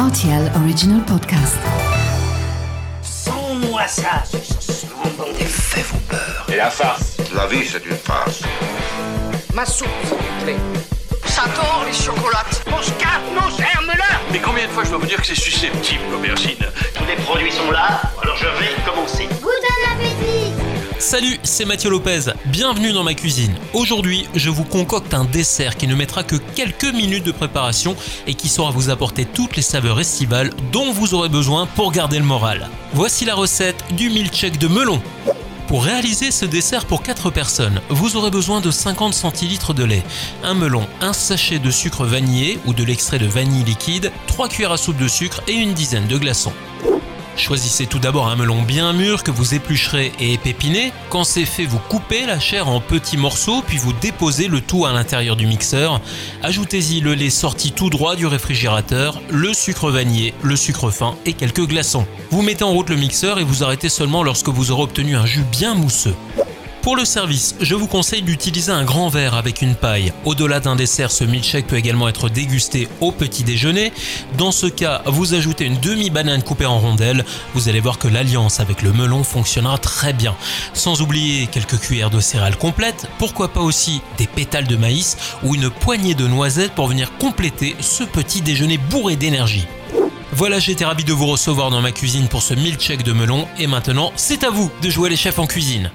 RTL Original Podcast. Sans-moi ça, ce moment des faits vos peurs. Et la farce La vie, c'est une farce. Ma soupe, s'il vous plaît. J'adore les chocolates. Mon scarpe, nos germes-là Mais combien de fois je dois vous dire que c'est susceptible, l'aubergine? Tous les produits sont là, alors je vais commencer. Salut, c'est Mathieu Lopez, bienvenue dans ma cuisine. Aujourd'hui, je vous concocte un dessert qui ne mettra que quelques minutes de préparation et qui saura vous apporter toutes les saveurs estivales dont vous aurez besoin pour garder le moral. Voici la recette du milkshake de melon. Pour réaliser ce dessert pour 4 personnes, vous aurez besoin de 50 centilitres de lait, un melon, un sachet de sucre vanillé ou de l'extrait de vanille liquide, 3 cuillères à soupe de sucre et une dizaine de glaçons. Choisissez tout d'abord un melon bien mûr que vous éplucherez et épépinez. Quand c'est fait, vous coupez la chair en petits morceaux, puis vous déposez le tout à l'intérieur du mixeur. Ajoutez-y le lait sorti tout droit du réfrigérateur, le sucre vanillé, le sucre fin et quelques glaçons. Vous mettez en route le mixeur et vous arrêtez seulement lorsque vous aurez obtenu un jus bien mousseux. Pour le service, je vous conseille d'utiliser un grand verre avec une paille. Au-delà d'un dessert, ce milkshake peut également être dégusté au petit déjeuner. Dans ce cas, vous ajoutez une demi-banane coupée en rondelles. Vous allez voir que l'alliance avec le melon fonctionnera très bien. Sans oublier quelques cuillères de céréales complètes, pourquoi pas aussi des pétales de maïs ou une poignée de noisettes pour venir compléter ce petit déjeuner bourré d'énergie. Voilà, j'étais ravi de vous recevoir dans ma cuisine pour ce milkshake de melon et maintenant, c'est à vous de jouer les chefs en cuisine.